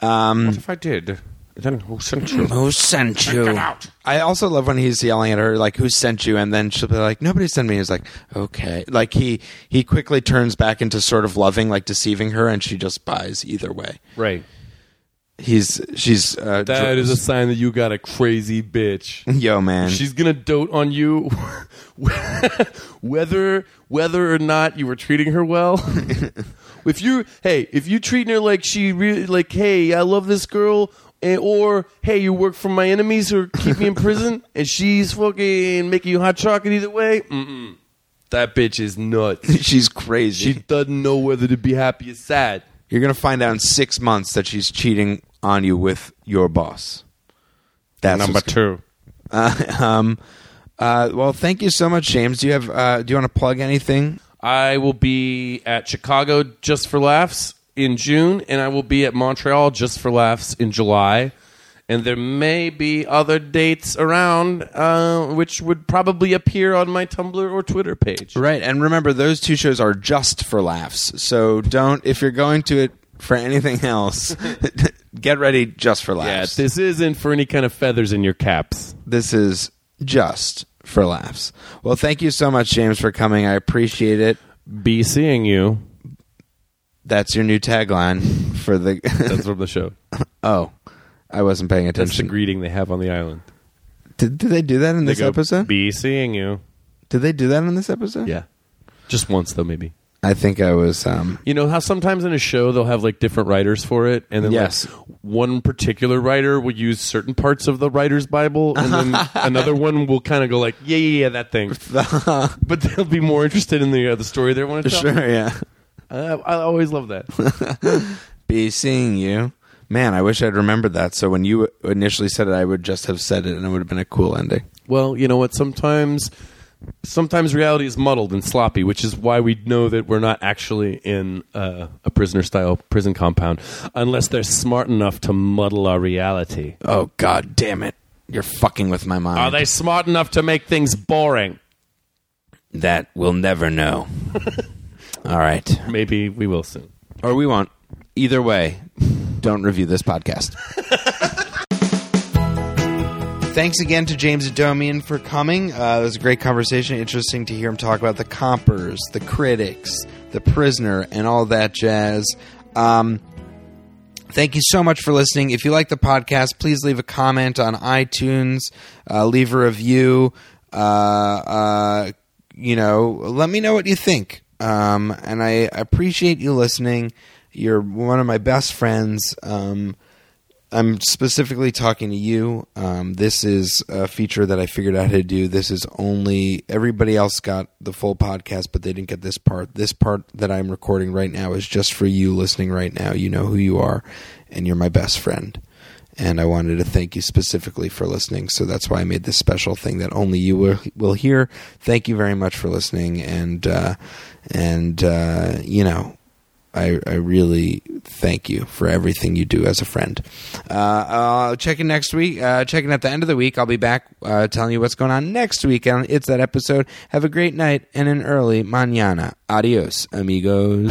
Um, What if I did? Then who sent you? who sent you? I also love when he's yelling at her, like, "Who sent you?" And then she'll be like, "Nobody sent me." He's like, "Okay." Like he he quickly turns back into sort of loving, like deceiving her, and she just buys either way. Right. He's she's uh, That dr- is a sign that you got a crazy bitch. yo man. She's gonna dote on you, whether whether or not you were treating her well. if you hey, if you treating her like she really like, hey, I love this girl, and, or hey, you work for my enemies who keep me in prison, and she's fucking making you hot chocolate either way. Mm-mm. That bitch is nuts. she's crazy. She doesn't know whether to be happy or sad. You're gonna find out in six months that she's cheating on you with your boss. That's Number what's- two. Uh, um, uh, well, thank you so much, James. Do you have? Uh, do you want to plug anything? I will be at Chicago just for laughs in June, and I will be at Montreal just for laughs in July. And there may be other dates around, uh, which would probably appear on my Tumblr or Twitter page. Right, and remember, those two shows are just for laughs. So don't, if you're going to it for anything else, get ready just for laughs. Yeah, this isn't for any kind of feathers in your caps. this is just for laughs. Well, thank you so much, James, for coming. I appreciate it. Be seeing you. That's your new tagline for the. That's from the show. oh, I wasn't paying attention. That's the attention. greeting they have on the island. Did, did they do that in They this go, episode? Be seeing you. Did they do that in this episode? Yeah. Just once, though, maybe. I think I was. Um, You know how sometimes in a show they'll have like different writers for it, and then Yes. like, one particular writer will use certain parts of the writer's Bible, and then another one will kind of go like, "Yeah, yeah, yeah, that thing," but they'll be more interested in the uh, the story they want to tell. sure, yeah. Uh, I always love that. Be seeing you. Man, I wish I'd remembered that. So when you initially said it, I would just have said it, and it would have been a cool ending. well, you know what? Sometimes, sometimes reality is muddled and sloppy, which is why we know that we're not actually in uh, a prisoner style prison compound, unless they're smart enough to muddle our reality. Oh God, damn it! You're fucking with my mind. Are they smart enough to make things boring? That we'll never know. All right, Maybe we will soon. or we won't. Either way, don't review this podcast. Thanks again to James Adomian for coming. Uh, it was a great conversation. Interesting to hear him talk about the compers, the critics, the prisoner, and all that jazz. Um, Thank you so much for listening. If you like the podcast, please leave a comment on iTunes, uh, leave a review. Uh, uh, you know, let me know what you think. Um, and I appreciate you listening. You're one of my best friends. Um, I'm specifically talking to you. Um, this is a feature that I figured out how to do. This is only everybody else got the full podcast, but they didn't get this part. This part that I'm recording right now is just for you listening right now. You know who you are, and you're my best friend. And I wanted to thank you specifically for listening. So that's why I made this special thing that only you will, will hear. Thank you very much for listening, and uh, and uh, you know. I, I really thank you for everything you do as a friend. Uh, check in next week. Uh, check in at the end of the week. I'll be back uh, telling you what's going on next week And It's That Episode. Have a great night and an early mañana. Adios, amigos.